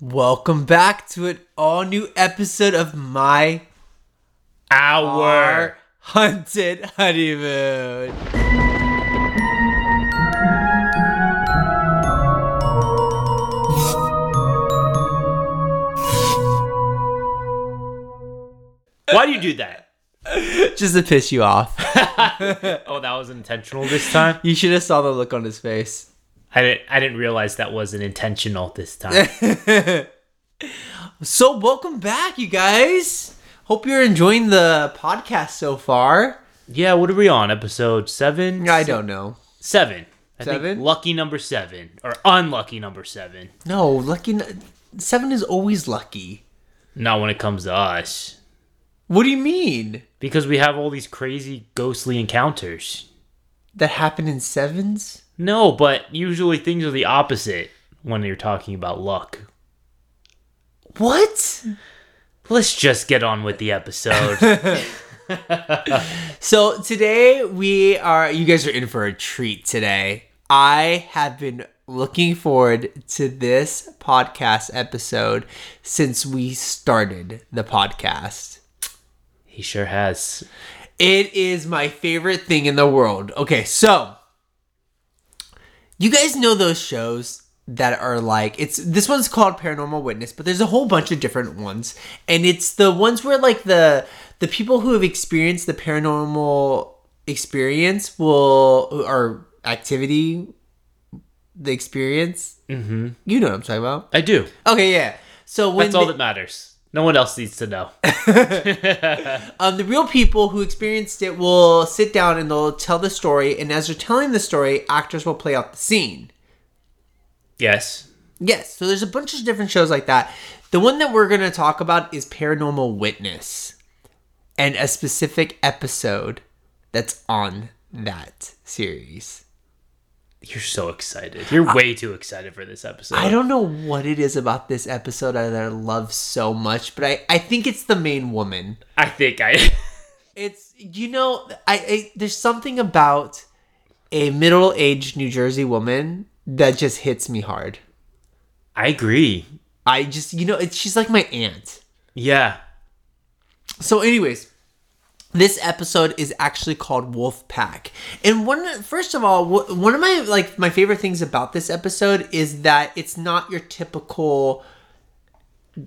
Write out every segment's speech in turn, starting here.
Welcome back to an all new episode of My Our Haunted Honeymoon. Why do you do that? Just to piss you off. Oh, that was intentional this time. You should have saw the look on his face. I didn't. I didn't realize that wasn't intentional this time. So, welcome back, you guys. Hope you're enjoying the podcast so far. yeah. What are we on? Episode seven. I don't know. Seven. I Seven? Think lucky number seven or unlucky number seven. No, lucky. n- Seven is always lucky. Not when it comes to us, What do you mean? because we have all these crazy ghostly encounters. That happened in sevens? No, but usually things are the opposite when you're talking about luck. What? Let's just get on with the episode. So today we are you guys are in for a treat today. I have been looking forward to this podcast episode since we started the podcast. he sure has. It is my favorite thing in the world. Okay, so you guys know those shows that are like it's this one's called Paranormal Witness, but there's a whole bunch of different ones. And it's the ones where like the the people who have experienced the paranormal experience will or activity the experience. Mm-hmm. You know what I'm talking about. I do. Okay, yeah. So when That's all they- that matters. No one else needs to know. um, the real people who experienced it will sit down and they'll tell the story, and as they're telling the story, actors will play out the scene. Yes. Yes, so there's a bunch of different shows like that. The one that we're going to talk about is Paranormal Witness, and a specific episode that's on that series. You're so excited. You're way too excited for this episode. I don't know what it is about this episode that I love so much, but I, I think it's the main woman. I think I. It's you know I, I there's something about a middle-aged New Jersey woman that just hits me hard. I agree. I just you know it's she's like my aunt. Yeah. So anyways, this episode is actually called Wolf Pack. And one first of all, one of my like my favorite things about this episode is that it's not your typical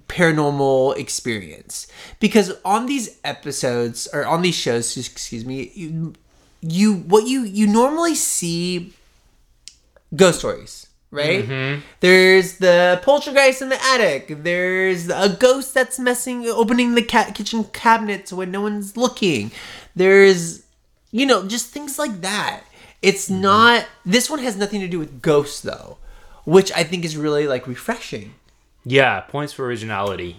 paranormal experience because on these episodes or on these shows excuse me you, you what you you normally see ghost stories right? Mm-hmm. There's the poltergeist in the attic. There's a ghost that's messing opening the ca- kitchen cabinets when no one's looking. There's you know just things like that. It's mm-hmm. not this one has nothing to do with ghosts though which i think is really like refreshing. Yeah. Points for originality.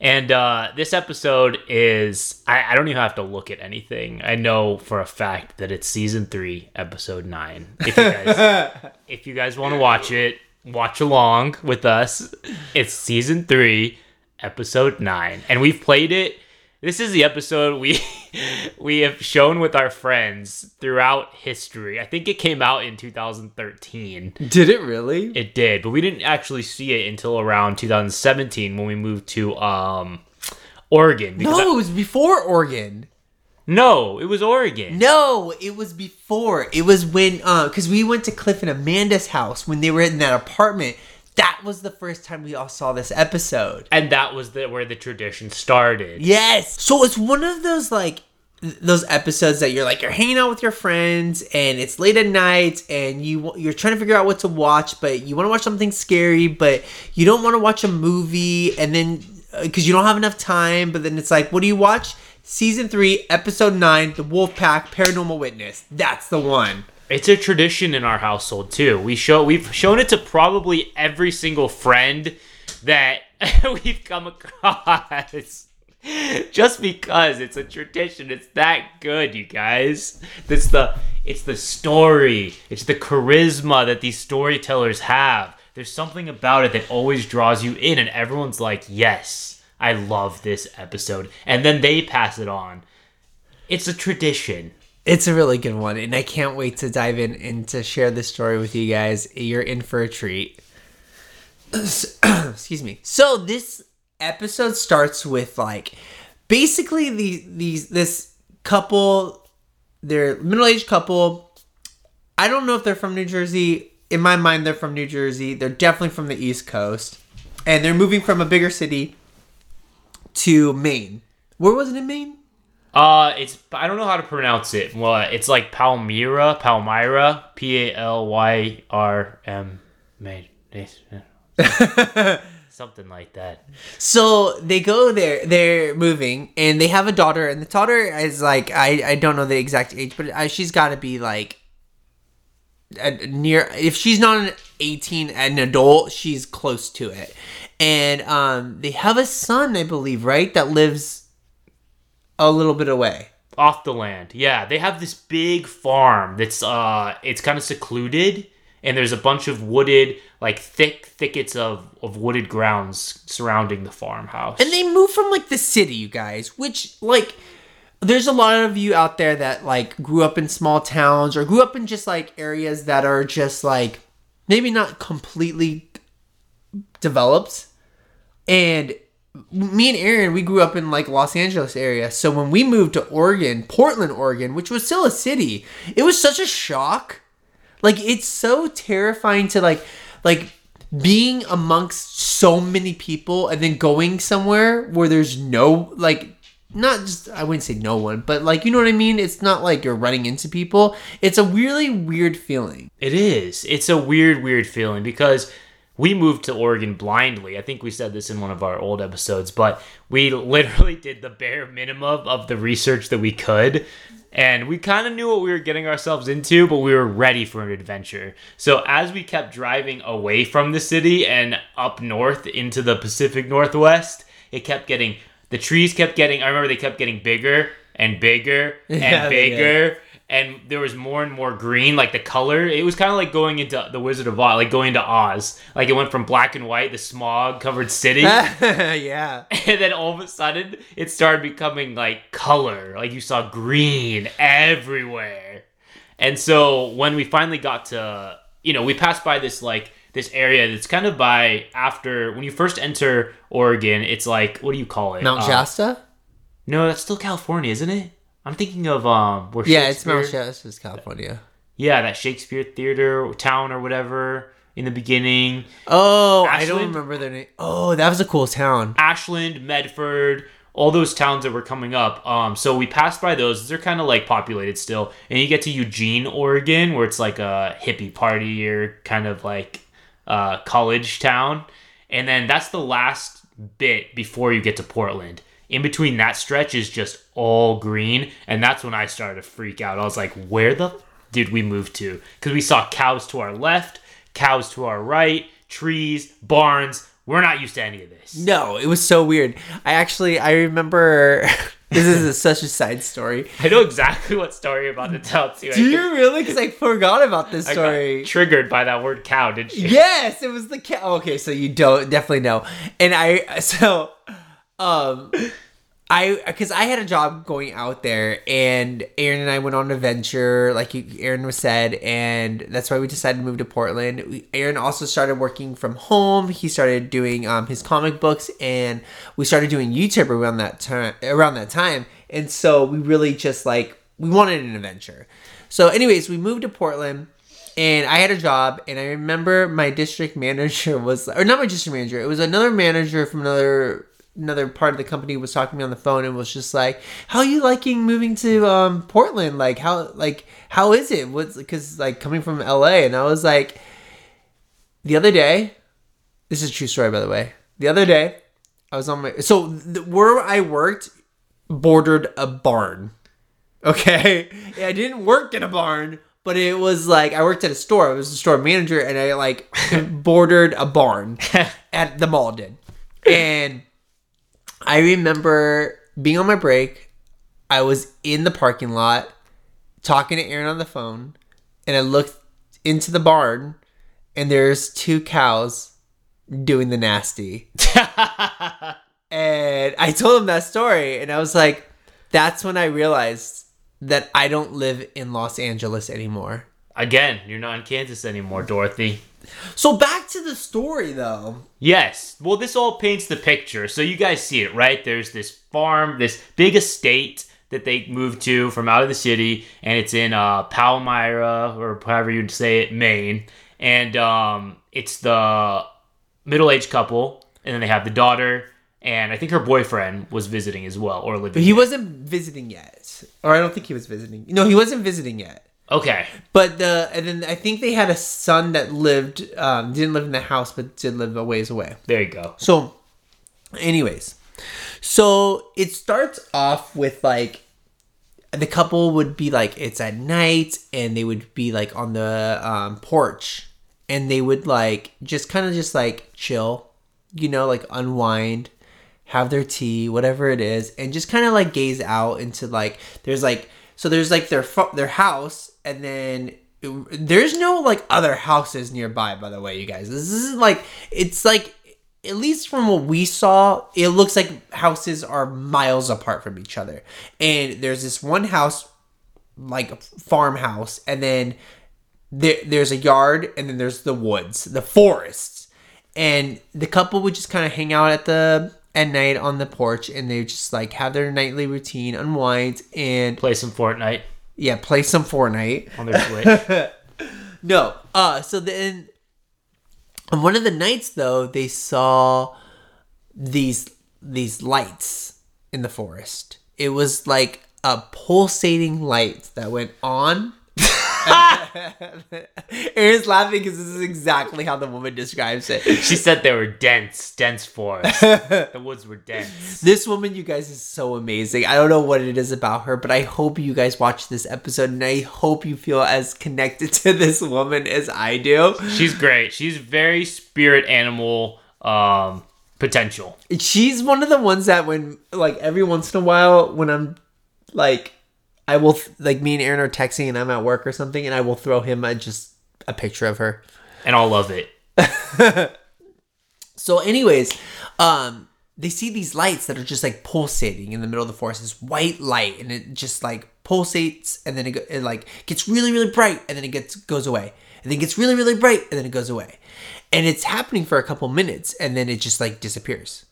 And uh, this episode is. I, I don't even have to look at anything. I know for a fact that it's season three, episode nine. If you guys, if you guys want to watch it, watch along with us. It's season three, episode nine. And we've played it. This is the episode we we have shown with our friends throughout history. I think it came out in 2013. did it really It did, but we didn't actually see it until around 2017 when we moved to um Oregon. no I- it was before oregon no, it was Oregon. No, it was before. It was when uh cuz we went to Cliff and Amanda's house when they were in that apartment. That was the first time we all saw this episode. And that was the, where the tradition started. Yes. So it's one of those like those episodes that you're like you're hanging out with your friends and it's late at night and you you're trying to figure out what to watch but you want to watch something scary but you don't want to watch a movie and then uh, because you don't have enough time but then it's like what do you watch season 3 episode 9 the wolf pack paranormal witness that's the one It's a tradition in our household too. We show we've shown it to probably every single friend that we've come across. Just because it's a tradition, it's that good, you guys. It's the it's the story, it's the charisma that these storytellers have. There's something about it that always draws you in, and everyone's like, "Yes, I love this episode," and then they pass it on. It's a tradition. It's a really good one, and I can't wait to dive in and to share this story with you guys. You're in for a treat. excuse me. So this episode starts with like basically the these this couple, they're middle aged couple. I don't know if they're from New Jersey. In my mind, they're from New Jersey. They're definitely from the East Coast, and they're moving from a bigger city to Maine. Where was it in Maine? Uh, it's I don't know how to pronounce it. Well, it's like Palmyra, Palmyra, P A L Y R M, something like that. So they go there. They're moving, and they have a daughter, and the daughter is like I I don't know the exact age, but I, she's got to be like a, near. If she's not an eighteen, an adult, she's close to it. And um, they have a son, I believe, right, that lives a little bit away. Off the land, yeah. They have this big farm that's uh, it's kind of secluded, and there's a bunch of wooded, like thick thickets of of wooded grounds surrounding the farmhouse. And they move from like the city, you guys, which like there's a lot of you out there that like grew up in small towns or grew up in just like areas that are just like maybe not completely developed. And me and Aaron, we grew up in like Los Angeles area. So when we moved to Oregon, Portland, Oregon, which was still a city, it was such a shock. Like it's so terrifying to like like being amongst so many people and then going somewhere where there's no like not just I wouldn't say no one, but like you know what I mean? It's not like you're running into people. It's a really weird feeling. It is. It's a weird, weird feeling because we moved to Oregon blindly. I think we said this in one of our old episodes, but we literally did the bare minimum of the research that we could. And we kind of knew what we were getting ourselves into, but we were ready for an adventure. So, as we kept driving away from the city and up north into the Pacific Northwest, it kept getting, the trees kept getting, I remember they kept getting bigger and bigger and Yeah, bigger and there was more and more green like the color it was kind of like going into the wizard of oz like going to oz. Like it went from black and white the smog covered city yeah. and then all of a sudden it started becoming like color. Like you saw green everywhere. And so when we finally got to you know we passed by this like this area that's kind of by after when you first enter oregon it's like what do you call it? Mount Uh, Shasta? no that's still california isn't it i'm thinking of um where Yeah, it's Mount Shasta, it's California. yeah, that Shakespeare Theater town or whatever in the beginning. Oh, I don't Ashland? remember their name. Oh, that was a cool town. Ashland, Medford, all those towns that were coming up. Um, so we passed by those. They're kind of like populated still. And you get to Eugene, Oregon, where it's like a hippie party or kind of like uh, college town. And then that's the last bit before you get to Portland. In between that stretch is just all green. And that's when I started to freak out. I was like, where the f- did we move to? Because we saw cows to our left, cows to our right, trees, barns. We're not used to any of this. No, it was so weird. I actually I remember this is a, such a side story. I know exactly what story you're about to tell too. Do you really? Because I forgot about this story. triggered by that word cow, didn't you? Yes, it was the cow. Okay, so you don't definitely know. And I so um I because I had a job going out there, and Aaron and I went on an adventure, like Aaron was said, and that's why we decided to move to Portland. We, Aaron also started working from home. He started doing um, his comic books, and we started doing YouTube around that time. Around that time, and so we really just like we wanted an adventure. So, anyways, we moved to Portland and I had a job, and I remember my district manager was, or not my district manager, it was another manager from another another part of the company was talking to me on the phone and was just like, "How are you liking moving to um, Portland? Like how like how is it? What's because like coming from LA?" And I was like, the other day, this is a true story by the way. The other day, I was on my so the, where I worked bordered a barn. Okay, yeah, I didn't work in a barn, but it was like I worked at a store. I was a store manager, and I like bordered a barn at the mall. Did and I remember being on my break. I was in the parking lot talking to Aaron on the phone, and I looked into the barn, and there's two cows doing the nasty. and I told him that story, and I was like, that's when I realized that I don't live in Los Angeles anymore. Again, you're not in Kansas anymore, Dorothy. So back to the story though. Yes. Well, this all paints the picture. So you guys see it, right? There's this farm, this big estate that they moved to from out of the city, and it's in uh, Palmyra or however you'd say it, Maine. And um, it's the middle-aged couple, and then they have the daughter, and I think her boyfriend was visiting as well, or living. But he there. wasn't visiting yet. Or I don't think he was visiting. No, he wasn't visiting yet. Okay. But the and then I think they had a son that lived um didn't live in the house but did live a ways away. There you go. So anyways, so it starts off with like the couple would be like it's at night and they would be like on the um, porch and they would like just kind of just like chill, you know, like unwind, have their tea, whatever it is, and just kind of like gaze out into like there's like so there's like their their house and then there's no like other houses nearby by the way you guys this is like it's like at least from what we saw, it looks like houses are miles apart from each other. And there's this one house, like a farmhouse, and then there, there's a yard, and then there's the woods, the forests. And the couple would just kind of hang out at the at night on the porch, and they just like have their nightly routine, unwind, and Play some Fortnite yeah, play some Fortnite. on their Switch. No. Uh so then on one of the nights though, they saw these these lights in the forest. It was like a pulsating light that went on. Aaron's laughing because this is exactly how the woman describes it. she said they were dense, dense forest. the woods were dense. This woman, you guys, is so amazing. I don't know what it is about her, but I hope you guys watch this episode and I hope you feel as connected to this woman as I do. She's great. She's very spirit animal um potential. she's one of the ones that when like every once in a while when i'm like i will th- like me and aaron are texting and i'm at work or something and i will throw him a, just a picture of her. And I'll love it. so anyways um they see these lights that are just like pulsating in the middle of the forest this white light and it just like pulsates and then it, go, it like gets really really bright and then it gets goes away. And then it gets really really bright and then it goes away. And it's happening for a couple minutes and then it just like disappears.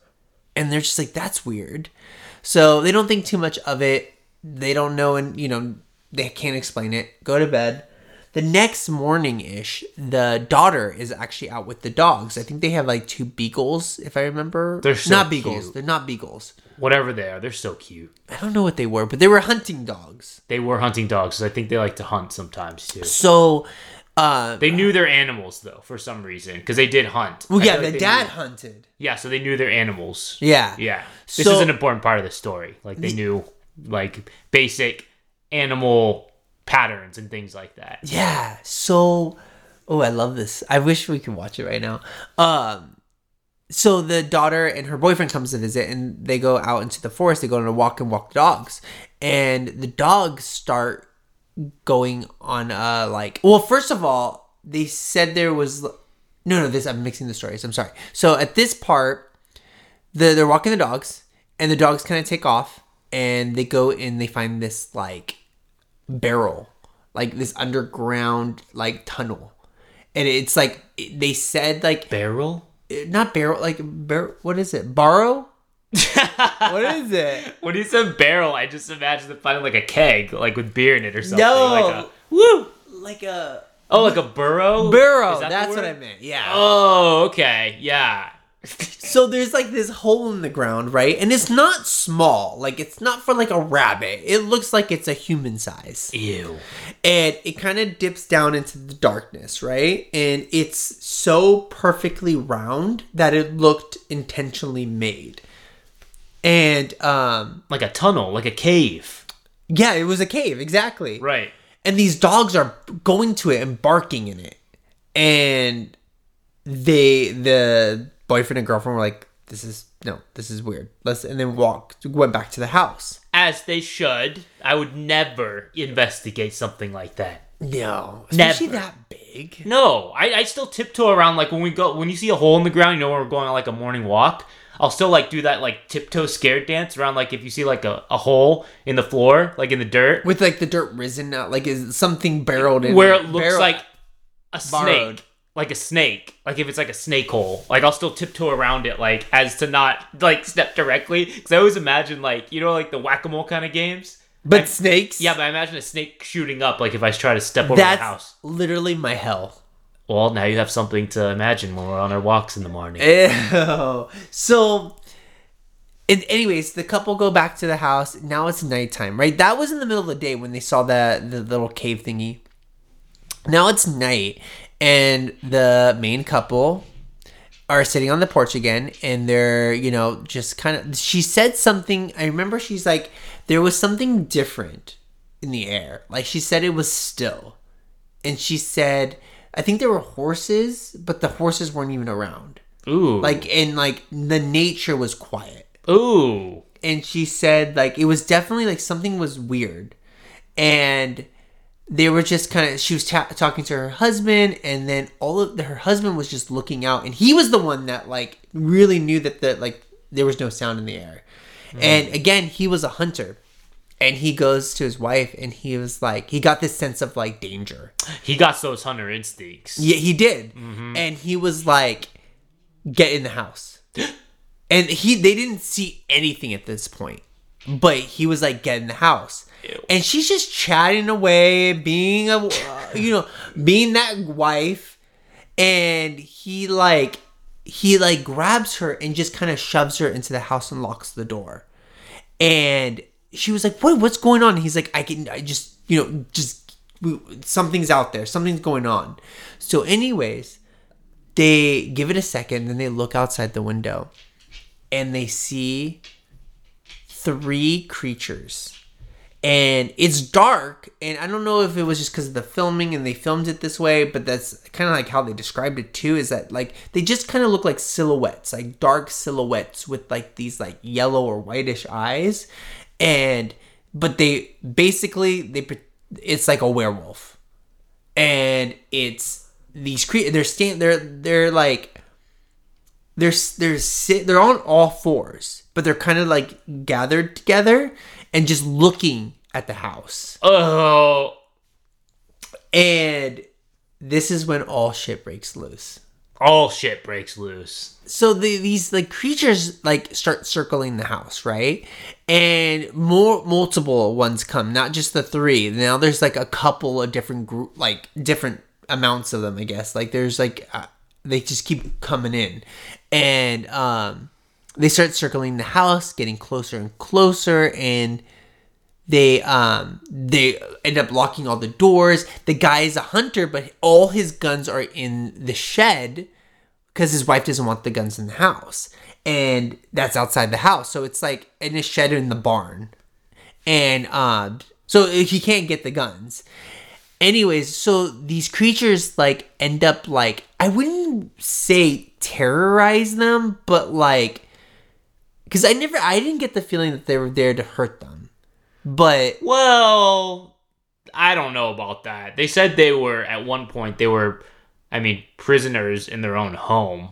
And they're just like that's weird. So they don't think too much of it they don't know and you know they can't explain it go to bed the next morning ish the daughter is actually out with the dogs i think they have like two beagles if i remember They're so not beagles cute. they're not beagles Whatever they are, they're so cute. i don't know what they were but they were hunting dogs They were hunting dogs. I think they like to hunt sometimes too. so uh They knew their animals though, for some reason, because they did hunt. well yeah feel like the dad hunted yeah, so they knew their animals. yeah Yeah, this So- is an important part of the story. Like they knew like basic animal patterns and things like that. Yeah. So, oh, I love this. I wish we could watch it right now. Um, so the daughter and her boyfriend comes to visit, and they go out into the forest. They go on a walk and walk the dogs, and the dogs start going on uh like well first of all they said there was no no this i'm mixing the stories i'm sorry so at this part the, they're walking the dogs and the dogs kind of take off and they go and they find this like barrel like this underground like tunnel and it's like they said like Barrel? Eh, not barrel like bar- what is it borrow what is it When you said barrel, I just imagined them finding like a keg, like with beer in it or something. No. Like a, woo! like a Oh, like a burrow? burrow that that's what i meant yeah Oh, okay. Yeah. So there's like this hole in the ground right and it's not small like it's not for like a rabbit it looks like it's a human size Ew. and it kind of dips down into the darkness, right? And it's so perfectly round that it looked intentionally made. And um Like a tunnel, like a cave. yeah, it was a cave, exactly. Right. And these dogs are going to it and barking in it. And they the boyfriend and girlfriend were like this is no, this is weird. Let's and then walked went back to the house. As they should. I would never investigate something like that. No, especially Never. that big. No, I, I still tiptoe around like when we go when you see a hole in the ground, you know when we're going on like a morning walk. I'll still like do that like tiptoe scared dance around like if you see like a, a hole in the floor, like in the dirt, With like the dirt risen out, like is something barreled in where it looks barrel- like a borrowed. Like a snake, like if it's like a snake hole, like I'll still tiptoe around it, like as to not like step directly. Because I always imagine like you know like the whack a mole kind of games. But I- snakes? Yeah, but I imagine a snake shooting up, like if I try to step over That's the house. literally my hell. Well, now you have something to imagine when we're on our walks in the morning. Ew. So, and anyways, the couple go back to the house. Now it's nighttime, right? That was in the middle of the day when they saw the the little cave thingy. Now it's night, and the main couple are sitting on the porch again, and they're you know just kind of. She said something. I remember she's like, there was something different in the air. Like she said, it was still, and she said, I think there were horses, but the horses weren't even around Ooh, like and like the nature was quiet ooh, and she said like it was definitely like something was weird and they were just kind of she was ta- talking to her husband and then all of her husband was just looking out and he was the one that like really knew that the like there was no sound in the air mm-hmm. and again he was a hunter and he goes to his wife and he was like he got this sense of like danger he got those hunter instincts. yeah, he did. Mm-hmm. And he was like, "Get in the house." and he they didn't see anything at this point. But he was like, "Get in the house." And she's just chatting away, being a you know, being that wife and he like he like grabs her and just kind of shoves her into the house and locks the door. And she was like, "What? What's going on?" And he's like, "I can, I just, you know, just we, something's out there. Something's going on." So, anyways, they give it a second, then they look outside the window, and they see three creatures. And it's dark, and I don't know if it was just because of the filming and they filmed it this way, but that's kind of like how they described it too. Is that like they just kind of look like silhouettes, like dark silhouettes with like these like yellow or whitish eyes, and but they basically they it's like a werewolf, and it's these cre- they're stand they're they're like they're they're sit they're on all fours, but they're kind of like gathered together and just looking at the house. Oh, And this is when all shit breaks loose. all shit breaks loose. So the, these like creatures like start circling the house, right? And more multiple ones come, not just the three. Now there's like a couple of different group, like different amounts of them, I guess. Like there's like uh, they just keep coming in, and um, they start circling the house, getting closer and closer, and they um they end up locking all the doors. The guy is a hunter, but all his guns are in the shed because his wife doesn't want the guns in the house, and that's outside the house. So it's like in a shed in the barn, and um, so he can't get the guns. Anyways, so these creatures like end up like I wouldn't say terrorize them, but like because I never I didn't get the feeling that they were there to hurt them, but Well, I don't know about that. They said they were at one point they were, I mean, prisoners in their own home,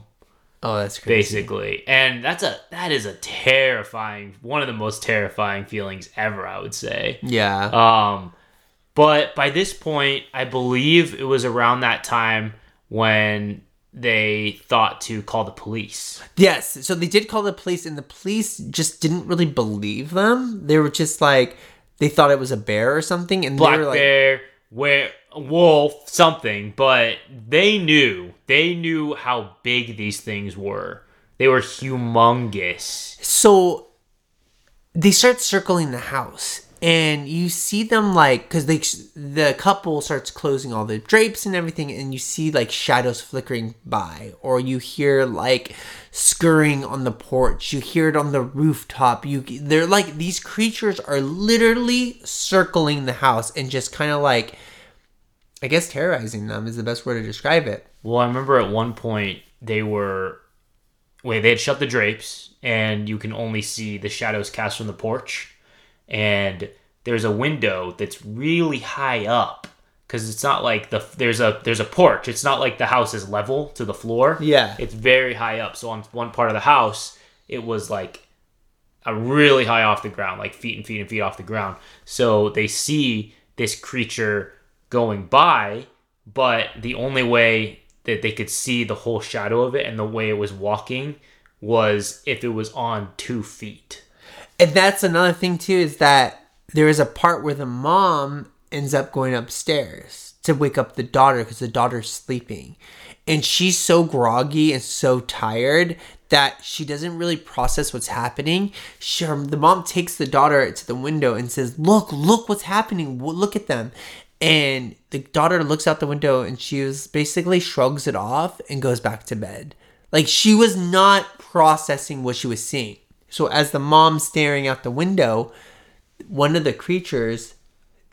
oh that's crazy. basically, and that's a that is a terrifying one of the most terrifying feelings ever. I would say. Yeah. Um, but by this point, I believe it was around that time when they thought to call the police. Yes, so they did call the police, and the police just didn't really believe them. They were just like they thought it was a bear or something, and Black they were like, bear, were wolf, something. But they knew, they knew how big these things were. They were humongous. so they start circling the house, and you see them like because they the couple starts closing all the drapes and everything, and you see like shadows flickering by, or you hear like scurrying on the porch. You hear it on the rooftop. You they're like these creatures are literally circling the house and just kind of like. I guess terrorizing them is the best word to describe it. Well, I remember at one point they were wait, they had shut the drapes and you can only see the shadows cast from the porch. And there's a window that's really high up cuz it's not like the there's a there's a porch. It's not like the house is level to the floor. Yeah. It's very high up. So on one part of the house, it was like a really high off the ground, like feet and feet and feet off the ground. So they see this creature going by, but the only way that they could see the whole shadow of it and the way it was walking was if it was on two feet. And that's another thing too is that there is a part where the mom ends up going upstairs to wake up the daughter because the daughter's sleeping. And she's so groggy and so tired that she doesn't really process what's happening. She, her- the mom takes the daughter to the window and says, Look, look what's happening. Look at them. And the daughter looks out the window and she was basically shrugs it off and goes back to bed. Like she was not processing what she was seeing. So as the mom's staring out the window, one of the creatures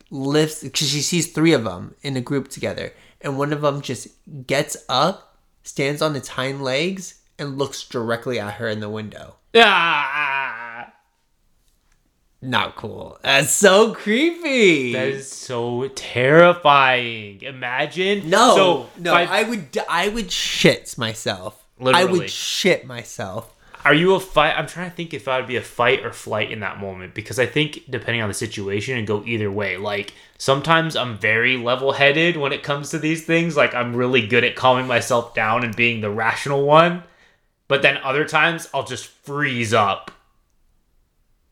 lifts because she sees three of them in a group together, and one of them just gets up, stands on its hind legs, and looks directly at her in the window. Ah, Not cool. That's so creepy. that is so terrifying. Imagine. no, So no. by- I would, I would shit myself. Literally. I would shit myself. Are you a fight? I'm trying to think if I would be a fight or flight in that moment because I think depending on the situation and go either way. Like sometimes I'm very level headed when it comes to these things. Like I'm really good at calming myself down and being the rational one. But then other times I'll just freeze up.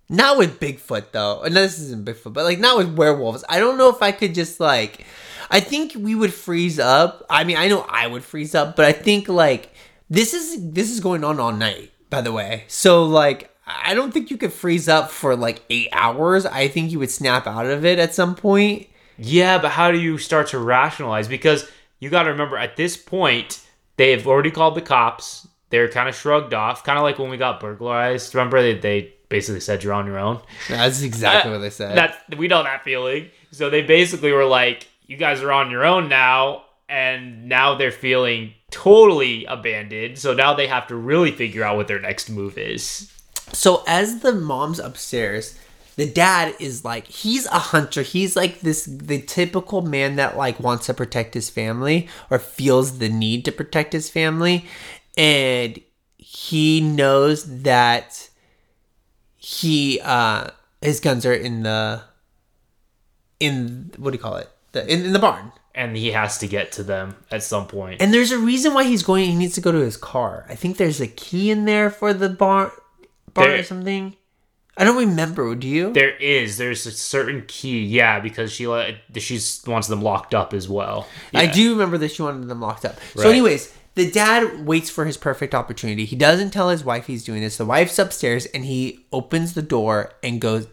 Not with Bigfoot though. Uh, no, this isn't Bigfoot, but like not with werewolves. I don't know if I could just like. I think we would freeze up. I mean, I know I would freeze up, but I think like this is this is going on all night. By the way, so like I don't think you could freeze up for like eight hours. I think you would snap out of it at some point. Yeah, but how do you start to rationalize? Because you got to remember at this point, they have already called the cops. They're kind of shrugged off, kind of like when we got burglarized. Remember, they, they basically said you're on your own. That's exactly what they said. That's we know that feeling. So they basically were like, "You guys are on your own now," and now they're feeling totally abandoned. So now they have to really figure out what their next move is. So as the mom's upstairs, the dad is like he's a hunter. He's like this the typical man that like wants to protect his family or feels the need to protect his family and he knows that he uh his guns are in the in what do you call it? The in, in the barn. And he has to get to them at some point. And there's a reason why he's going. He needs to go to his car. I think there's a key in there for the barn, barn or something. I don't remember. Do you? There is. There's a certain key, yeah, because she she wants them locked up as well. I do remember that she wanted them locked up. So, anyways, the dad waits for his perfect opportunity. He doesn't tell his wife he's doing this. The wife's upstairs, and he opens the door and goes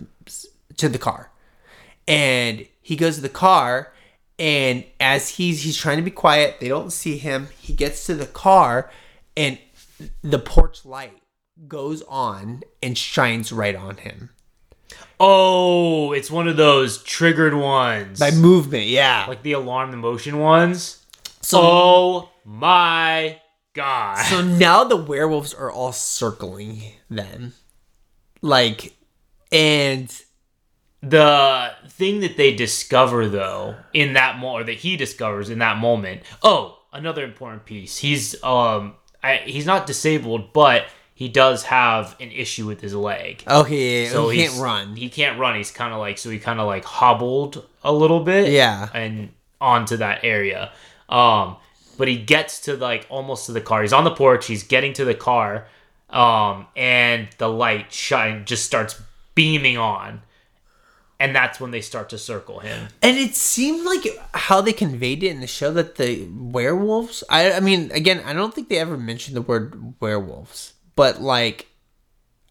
to the car. And he goes to the car, and as he's he's trying to be quiet, they don't see him. He gets to the car, and the porch light goes on and shines right on him Oh, it's one of those triggered ones, by movement. Yeah. like the alarm, the motion ones. So oh my god! So now the werewolves are all circling them. Like, and the thing that they discover though in that mo or that he discovers in that moment. Oh, another important piece. He's um, I, he's not disabled, but he does have an issue with his leg. okay, so he can't run. He can't run. He's kind of like so he kind of like hobbled a little bit. Yeah. and onto that area. Um, but he gets to like almost to the car. He's on the porch. He's getting to the car. Um, and the light shine just starts beaming on, and that's when they start to circle him. And it seemed like how they conveyed it in the show that the werewolves. I, I mean, again, I don't think they ever mentioned the word werewolves, but like,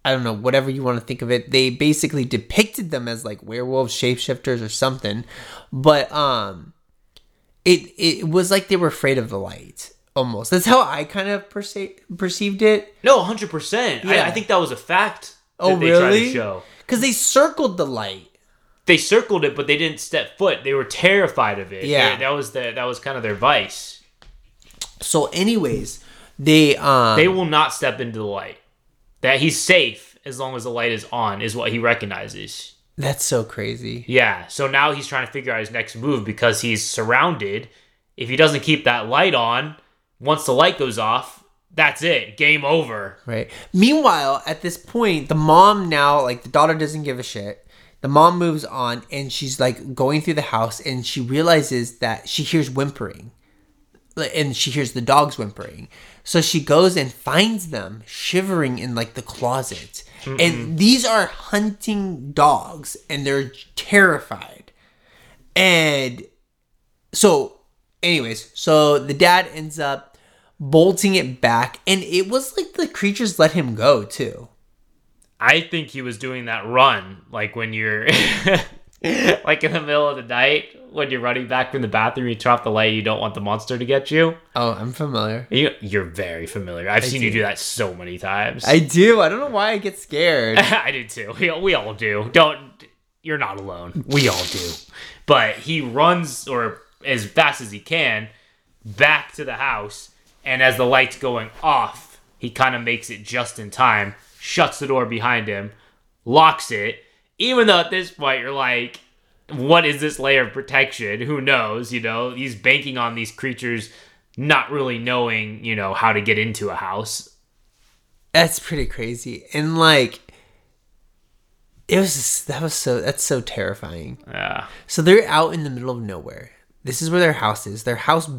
I don't know, whatever you want to think of it, they basically depicted them as like werewolves, shapeshifters, or something. But um, it it was like they were afraid of the light. Almost. That's how I kind of perce- perceived it. No, hundred percent. Yeah. I, I think that was a fact. Oh, that they tried really? Because they circled the light. They circled it, but they didn't step foot. They were terrified of it. Yeah. They- that was the that was kind of their vice. So, anyways, they um They will not step into the light. That he's safe as long as the light is on is what he recognizes. that's so crazy. Yeah. So now he's trying to figure out his next move because he's surrounded. If he doesn't keep that light on, once the light goes off, that's it. Game over. Right. Meanwhile, at this point, the mom now, like the daughter doesn't give a shit. The mom moves on and she's like going through the house and she realizes that she hears whimpering. and she hears the dogs whimpering. So she goes and finds them shivering in like the closet. And these are hunting dogs and they're terrified. And so anyways, so the dad ends up bolting it back and it was like the creatures let him go too. I think he was doing that run, like when you're like in the middle of the night when you're running back from the bathroom, you turn off the light, you don't want the monster to get you. Oh, I'm familiar. You, you're very familiar. I've seen you do. do that so many times. I do. I don't know why I get scared. I do too. We, we all do. Don't. You're not alone. We all do. But he runs or as fast as he can back to the house, and as the light's going off, he kind of makes it just in time, shuts the door behind him, locks it. Even though at this point you're like, what is this layer of protection? Who knows? You know, he's banking on these creatures not really knowing, you know, how to get into a house. That's pretty crazy. And like it was just, that was so that's so terrifying. Yeah. So they're out in the middle of nowhere. This is where their house is. Their house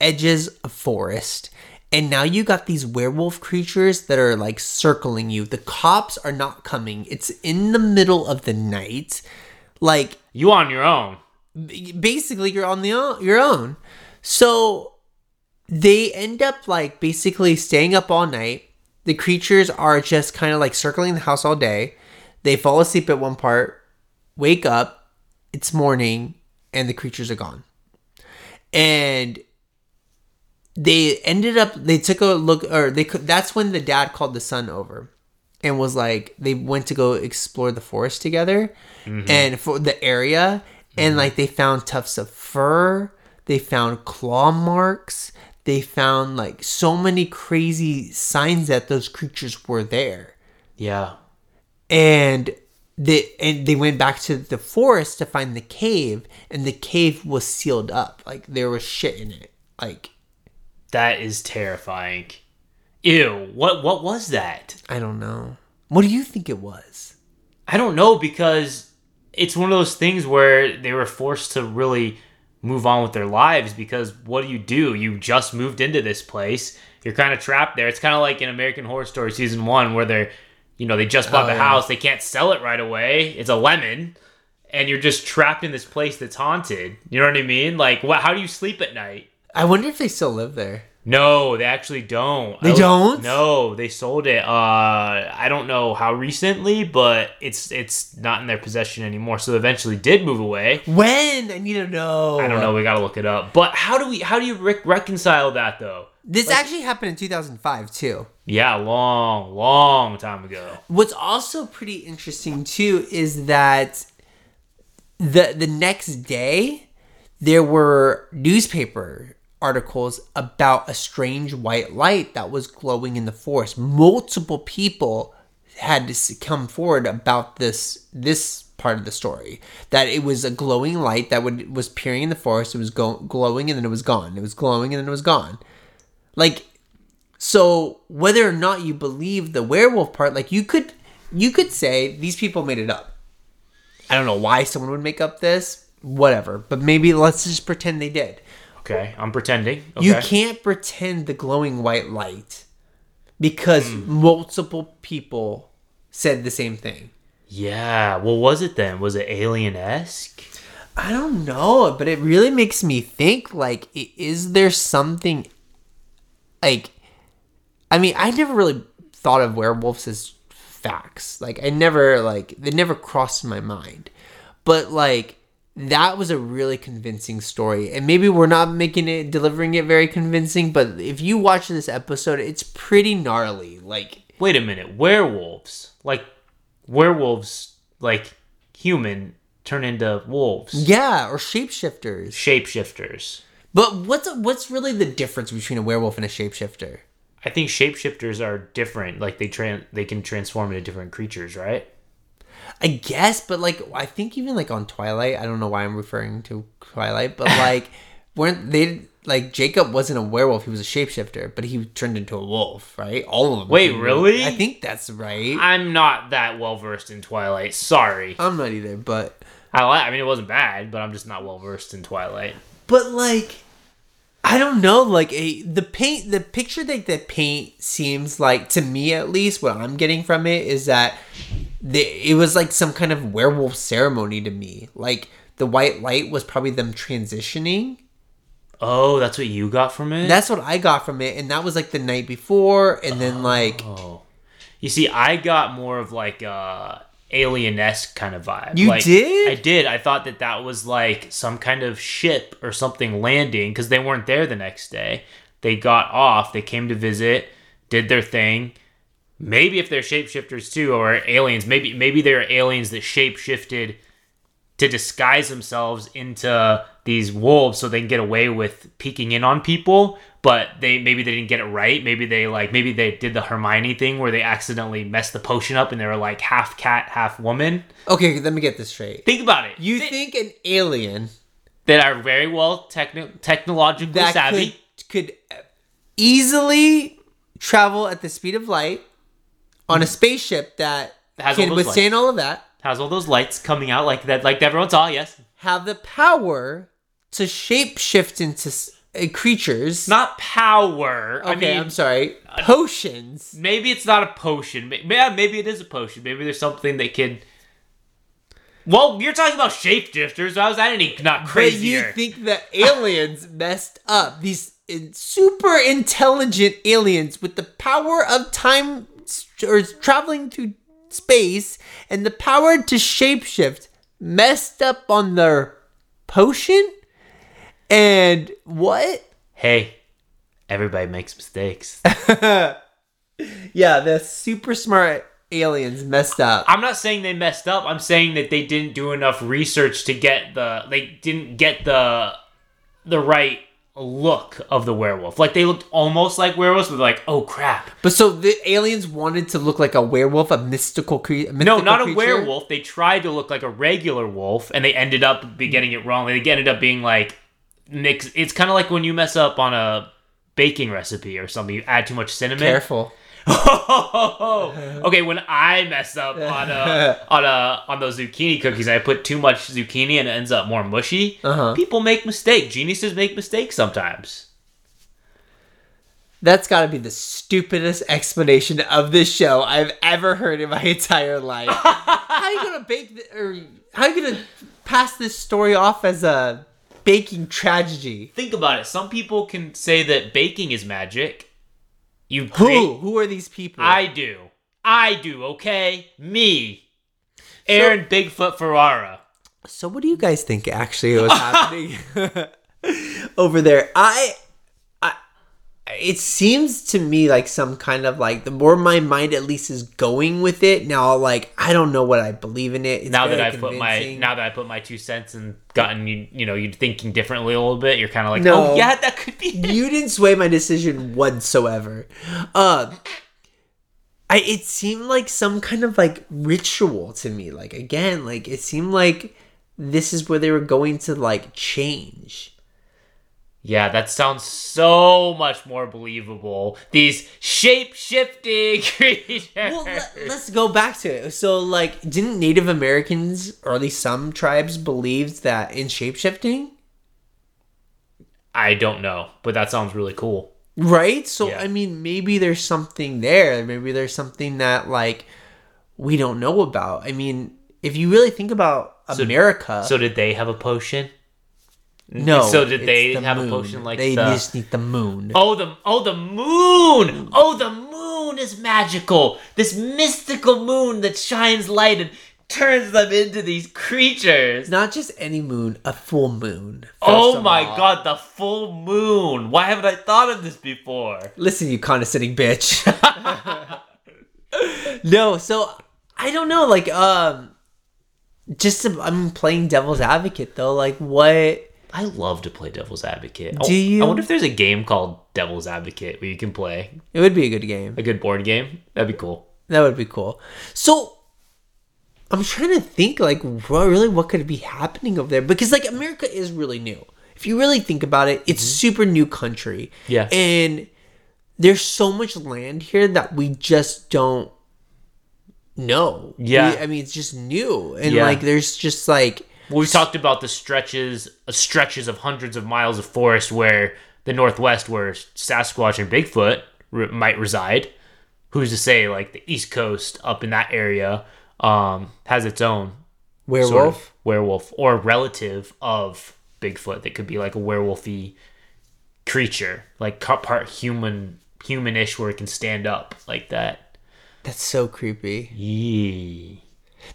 edges a forest. And now you got these werewolf creatures that are like circling you. The cops are not coming. It's in the middle of the night. Like You on your own. basically you're on the own, your own. So they end up like basically staying up all night. The creatures are just kind of like circling the house all day. They fall asleep at one part, wake up, it's morning, and the creatures are gone. And they ended up they took a look or they could that's when the dad called the son over and was like they went to go explore the forest together mm-hmm. and for the area. And mm-hmm. like they found tufts of fur they found claw marks they found like so many crazy signs that those creatures were there. Yeah. and they and they went back to the forest to find the cave and the cave was sealed up. Like there was shit in it. Like That is terrifying. Ew. What what was that? i don't know what do you think it was I don't know because it's one of those things where they were forced to really move on with their lives because what do you do? You just moved into this place. You're kind of trapped there. It's kind of like in American Horror Story season 1 where they're you know, they just bought Oh, the yeah. house, they can't sell it right away. It's a lemon and you're just trapped in this place that's haunted. You know what I mean? Like what how do you sleep at night? I wonder if they still live there No, they actually don't. They was- don't? No, they sold it. Uh, I don't know how recently, but it's it's not in their possession anymore. So they eventually did move away. when i need to know I don't know. We gotta look it up. But how do we? How do you rec- reconcile that though? this actually happened in 2005 too Yeah, long, long time ago. What's also pretty interesting too is that the the next day there were newspaper articles about a strange white light that was glowing in the forest. Multiple people had to come forward about this this part of the story that it was a glowing light that would was peering in the forest. It was go, glowing and then it was gone. It was glowing and then it was gone. Like so whether or not you believe the werewolf part, like you could you could say these people made it up. I don't know why someone would make up this, whatever, but maybe let's just pretend they did. Okay, I'm pretending. Okay. You can't pretend the glowing white light because Hmm. multiple people said the same thing. Yeah. What was it then? Was it alien esque? I don't know, but it really makes me think like is there something like I mean, I never really thought of werewolves as facts. Like I never like they never crossed my mind. But like that was a really convincing story. And maybe we're not making it delivering it very convincing, but if you watch this episode, it's pretty gnarly. Like Wait a minute. Werewolves, like werewolves, like human, turn into wolves. yeah, or shapeshifters. Shapeshifters. But what's what's really the difference between a werewolf and a shapeshifter? I think shapeshifters are different. Like they tran they can transform into different creatures, right? I guess, but like I think even like on Twilight, I don't know why I'm referring to Twilight, but like weren't they like Jacob wasn't a werewolf, he was a shapeshifter, but he turned into a wolf, right? All of them. Wait, really? I think that's right. I'm not that well versed in Twilight. Sorry. I'm not either, but I I mean it wasn't bad, but I'm just not well versed in Twilight. but like I don't know, like a the paint, the picture that the paint seems like to me at least. What I'm getting from it is that the, it was like some kind of werewolf ceremony to me. Like the white light was probably them transitioning. Oh, that's what you got from it. That's what I got from it, and that was like the night before, and then like oh, you see, I got more of like a alien esque kind of vibe. You Like, did? I did. I thought that that was like some kind of ship or something landing because they weren't there the next day. They got off. They came to visit, did their thing. Maybe if they're shapeshifters too, or aliens, maybe maybe they're aliens that shapeshifted to disguise themselves into these wolves so they can get away with peeking in on people but they maybe they didn't get it right. Maybe they like maybe they did the hermione thing where they accidentally messed the potion up and they were like half cat half woman. Okay, let me get this straight. think about it. You Th- think an alien that are very well techni- technologically that savvy could could easily travel at the speed of light on a spaceship that Has all can those withstand all of that, has all those lights coming out like that like everyone saw yes. have the power to shapeshift into s- uh, creatures. not power okay, i mean I'm sorry, potions. maybe it's not a potion. May- Yeah, maybe it is a potion. Maybe there's something they can. Well, you're talking about shapeshifters. How is that any not crazy? But you think the aliens messed up these super intelligent aliens with the power of time or traveling to space and the power to shapeshift messed up on their potion? And what? hey, everybody makes mistakes. Yeah, the super smart aliens messed up. I'm not saying they messed up. I'm saying that they didn't do enough research to get the. They didn't get the the right look of the werewolf. Like they looked almost like werewolves, but like, oh crap. But so the aliens wanted to look like a werewolf, a mystical creature. No, not a werewolf. They tried to look like a regular wolf, and they ended up getting it wrong. They ended up being like mix. It's kind of like when you mess up on a baking recipe or something. You add too much cinnamon. Careful. okay, when I mess up on a on a on those zucchini cookies, I put too much zucchini and it ends up more mushy. Uh-huh. People make mistakes. Geniuses make mistakes sometimes. That's got to be the stupidest explanation of this show I've ever heard in my entire life. how are you gonna bake th- or how are you gonna pass this story off as a baking tragedy? Think about it. Some people can say that baking is magic. You Who? Who are these people? I do. I do, okay? Me. Aaron Bigfoot Ferrara. So what do you guys think actually was happening over there? I, it seems to me like some kind of like the more my mind at least is going with it now. Like I don't know what I believe in it. It's Now that I put my now that I put my two cents and gotten you you know you're thinking differently a little bit, you're kind of like, No. oh yeah, that could be. it." you didn't sway my decision whatsoever. Uh, I it seemed like some kind of like ritual to me. Like again, like it seemed like this is where they were going to like change. Yeah, that sounds so much more believable. These shape shifting creatures. Well, let, us go back to it. So, like, didn't Native Americans, or at least some tribes, believed that in shape shifting? I don't know, but that sounds really cool. Right? So, Yeah. I mean, maybe there's something there. Maybe there's something that, like, we don't know about. I mean, if you really think about America, So did they have a potion? No. so did they the have a potion like they the- just need the moon? Oh the oh the moon! Oh the moon is magical. This mystical moon that shines light and turns them into these creatures. Not just any moon, a full moon. Oh my all. god, the full moon. Why haven't I thought of this before? Listen, you condescending bitch. no, so I don't know. Like, um, just I'm playing devil's advocate though. Like, what? I love to play devil's advocate. Do I- you? I wonder if there's a game called Devil's Advocate where you can play It would be a good game. a good board game. That'd be cool. That would be cool. So. I'm trying to think, like, what, really, what could be happening over there? Because, like, America is really new. If you really think about it, it's super new country. Mm-hmm. Yeah. And there's so much land here that we just don't know. Yeah. We- I mean, it's just new. And, Yeah. like, there's just, like, Well, we talked about the stretches, uh, stretches of hundreds of miles of forest where the Northwest where Sasquatch and Bigfoot re- might reside. Who's to say, like, the East Coast up in that area um, has its own Werewolf. sort of werewolf or relative of Bigfoot that could be like a werewolfy creature, like part human, humanish, where it can stand up like that. That's so creepy. Yee.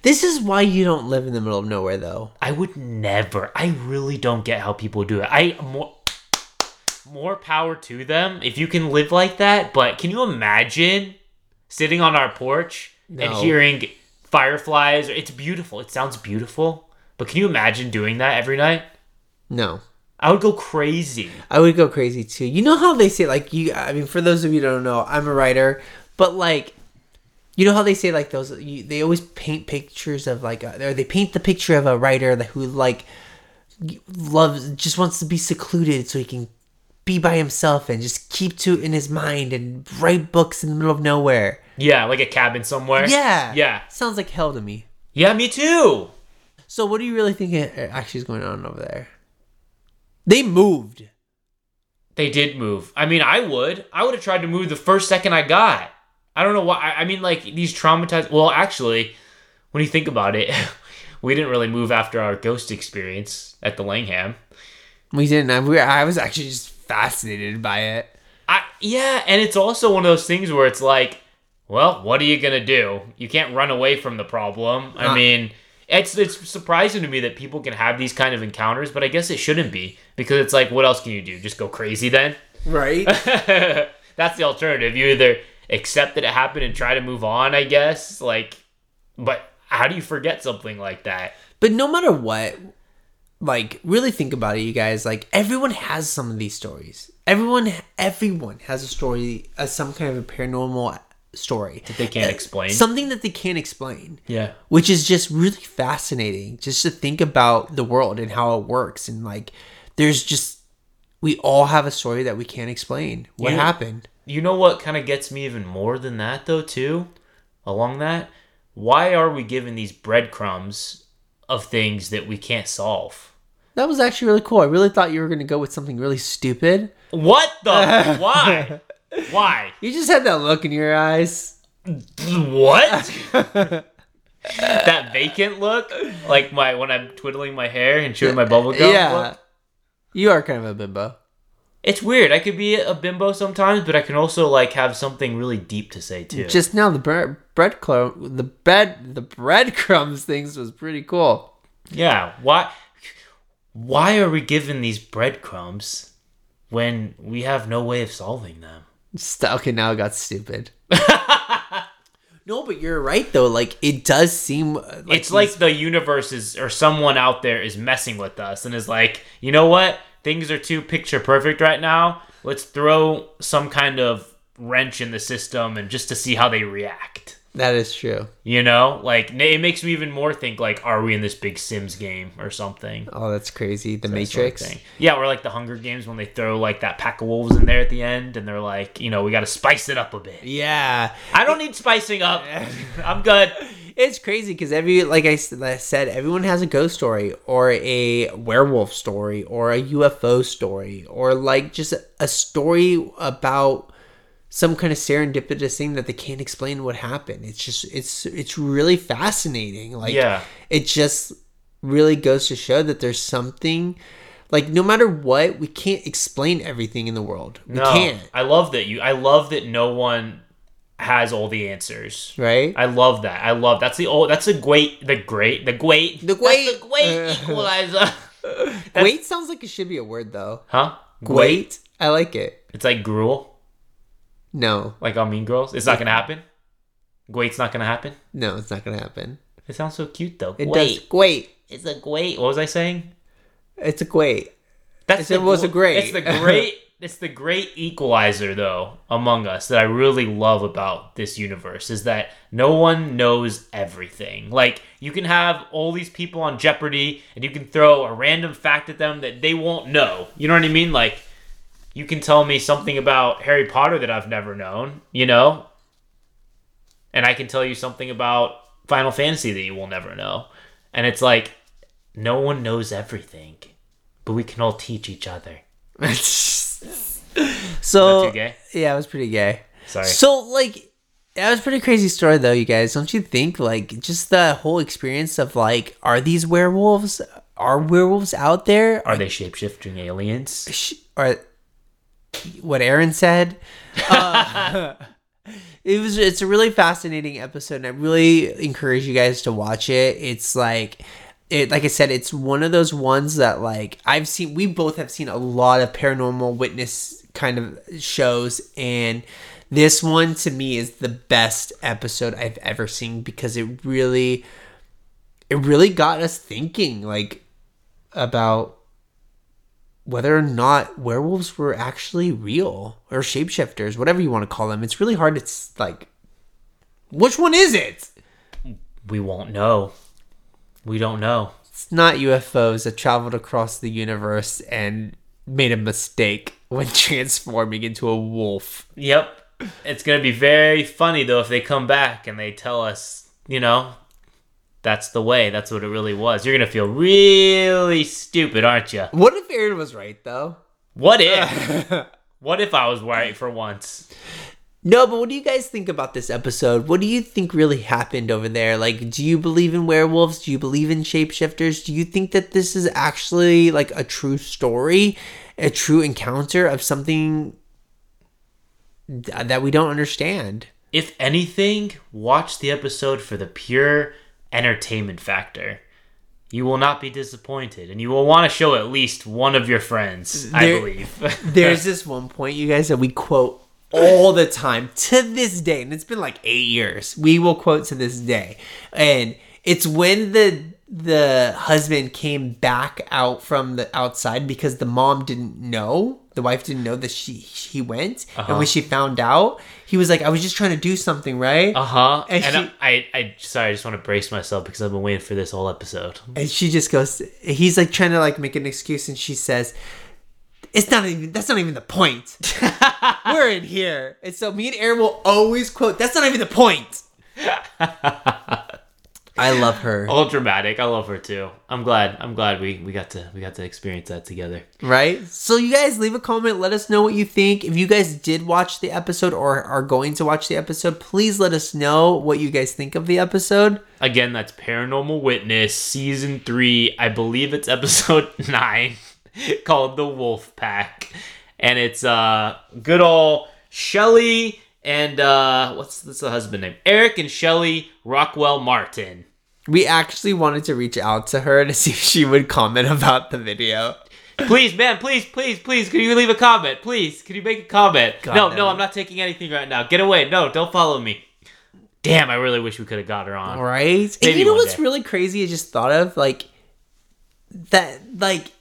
This is why you don't live in the middle of nowhere, though. I would never. I really don't get how people do it. I more more power to them if you can live like that. But can you imagine sitting on our porch and hearing fireflies? It's beautiful. It sounds beautiful. But can you imagine doing that every night? No. I would go crazy. I would go crazy too. You know how they say like you I mean for those of you who don't know, I'm a writer, but like you know how they say like those you, they always paint pictures of like a, or they paint the picture of a writer that who like loves just wants to be secluded so he can be by himself and just keep to in his mind and write books in the middle of nowhere. Yeah, like a cabin somewhere. Yeah. Yeah. Sounds like hell to me. Yeah, me too. So what do you really think uh, actually is going on over there? They moved. They did move. I mean, I would. I would have tried to move the first second I got. I don't know why. I I mean, like these traumatized. Well, actually, when you think about it, we didn't really move after our ghost experience at the Langham. We didn't. I, we, I was actually just fascinated by it. I yeah, and it's also one of those things where it's like, well, what are you gonna do? You can't run away from the problem. I Uh. mean, it's it's surprising to me that people can have these kind of encounters, but I guess it shouldn't be because it's like, what else can you do? Just go crazy then? Right. That's the alternative. You either accept that it happened and try to move on, I guess. Like, but how do you forget something like that? but no matter what, like really think about it, you guys. Like everyone has some of these stories. Everyone, everyone has a story, uh, some kind of a paranormal story. That they can't explain. Something that they can't explain. yeah. which is just really fascinating just to think about the world and how it works and like there's just we all have a story that we can't explain what Yeah. happened You know what kind of gets me even more than that, though, too? Along that? Why are we given these breadcrumbs of things that we can't solve? that was actually really cool i really thought you were going to go with something really stupid What the? Why? Why? you just had that look in your eyes What? that vacant look? Like my when I'm twiddling my hair and chewing my bubble gum? yeah look? you are kind of a bimbo It's weird. I could be a bimbo sometimes, but I can also like have something really deep to say too. just now the bread bread crumb the bread the breadcrumbs things was pretty cool yeah. Why? Why are we given these breadcrumbs when we have no way of solving them? St- okay now it got stupid no but you're right though like it does seem uh, like it's like the universe is or someone out there is messing with us and is like, you know what? Things are too picture perfect right now. Let's throw some kind of wrench in the system and just to see how they react. that is true You know, like it makes me even more think like, are we in this big Sims game or something? Oh, that's crazy. The That sort of Matrix. Yeah, or like the Hunger Games when they throw like that pack of wolves in there at the end, and they're like, you know, we got to spice it up a bit. Yeah. I don't need spicing up. I'm good. It's crazy because every, like I, said, everyone has a ghost story or a werewolf story or a UFO story or like just a story about some kind of serendipitous thing that they can't explain what happened. It's just, it's, it's really fascinating. Like, Yeah. it just really goes to show that there's something like no matter what, we can't explain everything in the world. We No, can't, I love that you. I love that no one has all the answers. right? I love that. I love that's the old. That's a great. The great. The great. The great- the great equalizer. Wait sounds like it should be a word though. huh? Wait, I like it. It's like gruel. No, Like on Mean Girls. It's not gonna happen. Great's not gonna happen. no, it's not gonna happen. It sounds so cute though. It Wait. does. Wait, It's a great. What was I saying? it's a great. That's It was a great. It's the great. It's the great equalizer, though, among us that I really love about this universe is that no one knows everything. Like you can have all these people on Jeopardy, and you can throw a random fact at them that they won't know. You know what I mean? Like you can tell me something about Harry Potter that I've never known. You know, and I can tell you something about Final Fantasy that you will never know. And it's like no one knows everything, but we can all teach each other. So yeah, it was pretty gay. Sorry. So like that was a pretty crazy story though, you guys. Don't you think? Like just the whole experience of like, are these werewolves? Are werewolves out there? Are they shapeshifting aliens? sh- or what Aaron said. Uh, it was it's a really fascinating episode and I really encourage you guys to watch it. It's like it like I said, it's one of those ones that like I've seen we both have seen a lot of paranormal witness kind of shows and this one to me is the best episode I've ever seen because it really it really got us thinking like about whether or not werewolves were actually real or shapeshifters, whatever you want to call them. It's really hard It's like. Which one is it? We won't know. We don't know. It's not UFOs that traveled across the universe and made a mistake when transforming into a wolf. Yep. It's gonna be very funny though if they come back and they tell us, you know, that's the way. That's what it really was. You're gonna feel really stupid, aren't you? What if Aaron was right though? What if? what if I was right for once? No, but what do you guys think about this episode? What do you think really happened over there? Like, do you believe in werewolves? Do you believe in shapeshifters? Do you think that this is actually like a true story, a true encounter of something th- that we don't understand? If anything, watch the episode for the pure entertainment factor. You will not be disappointed, and you will want to show at least one of your friends, I believe. There's this one point, you guys, that we quote all the time to this day, and it's been like eight years. We will quote to this day, and it's when the the husband came back out from the outside because the mom didn't know, the wife didn't know that she he went, and when she found out, he was like, "I was just trying to do something, right?" Uh huh. And And, she- I, I, I, sorry, I just want to brace myself because I've been waiting for this whole episode. And she just goes, he's like trying to like make an excuse, and she says, "It's not even. That's not even the point. We're in here." And so me and Aaron will always quote, "That's not even the point." I love her. All dramatic. I love her too. I'm glad. I'm glad we, we got to we got to experience that together. Right? So you guys leave a comment, let us know what you think. If you guys did watch the episode or are going to watch the episode, please let us know what you guys think of the episode. Again, that's Paranormal Witness season three. I believe it's episode nine, called The Wolf Pack, and it's uh good old Shelly and uh what's what's the husband name? Eric and Shelly Rockwell Martin. We actually wanted to reach out to her to see if she would comment about the video. Please, man, please, please, please, can you leave a comment? Please, can you make a comment? God no, damn no. I'm not taking anything right now. Get away. No, don't follow me. Damn, I really wish we could have got her on. Right? and you know what's day. really crazy? I just thought of like that, like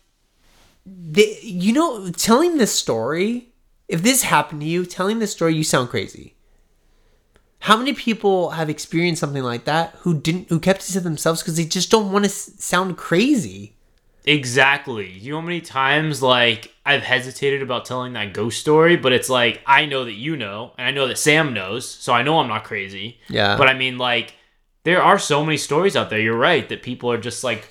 the you know, telling this story. If this happened to you, telling this story, you sound crazy. How many people have experienced something like that who didn't, who kept it to themselves because they just don't want to s- sound crazy? Exactly. You know how many times like I've hesitated about telling that ghost story, but it's like I know that you know, and I know that Sam knows, so I know I'm not crazy. Yeah. But I mean, like, there are so many stories out there. You're right that people are just like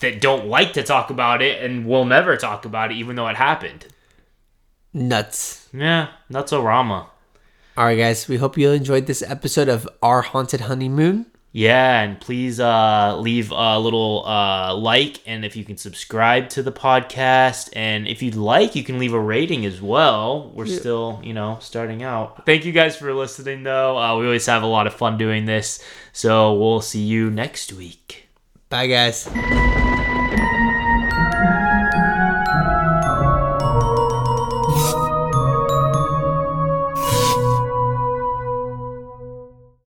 that don't like to talk about it and will never talk about it, even though it happened. Nuts. Yeah, nuts rama. All right, guys. We hope you enjoyed this episode of Our Haunted Honeymoon. Yeah, and please uh, leave a little uh, like, and if you can subscribe to the podcast, and if you'd like, you can leave a rating as well. We're still, you know, starting out. Thank you guys for listening, though. Uh, we always have a lot of fun doing this, so we'll see you next week. Bye, guys.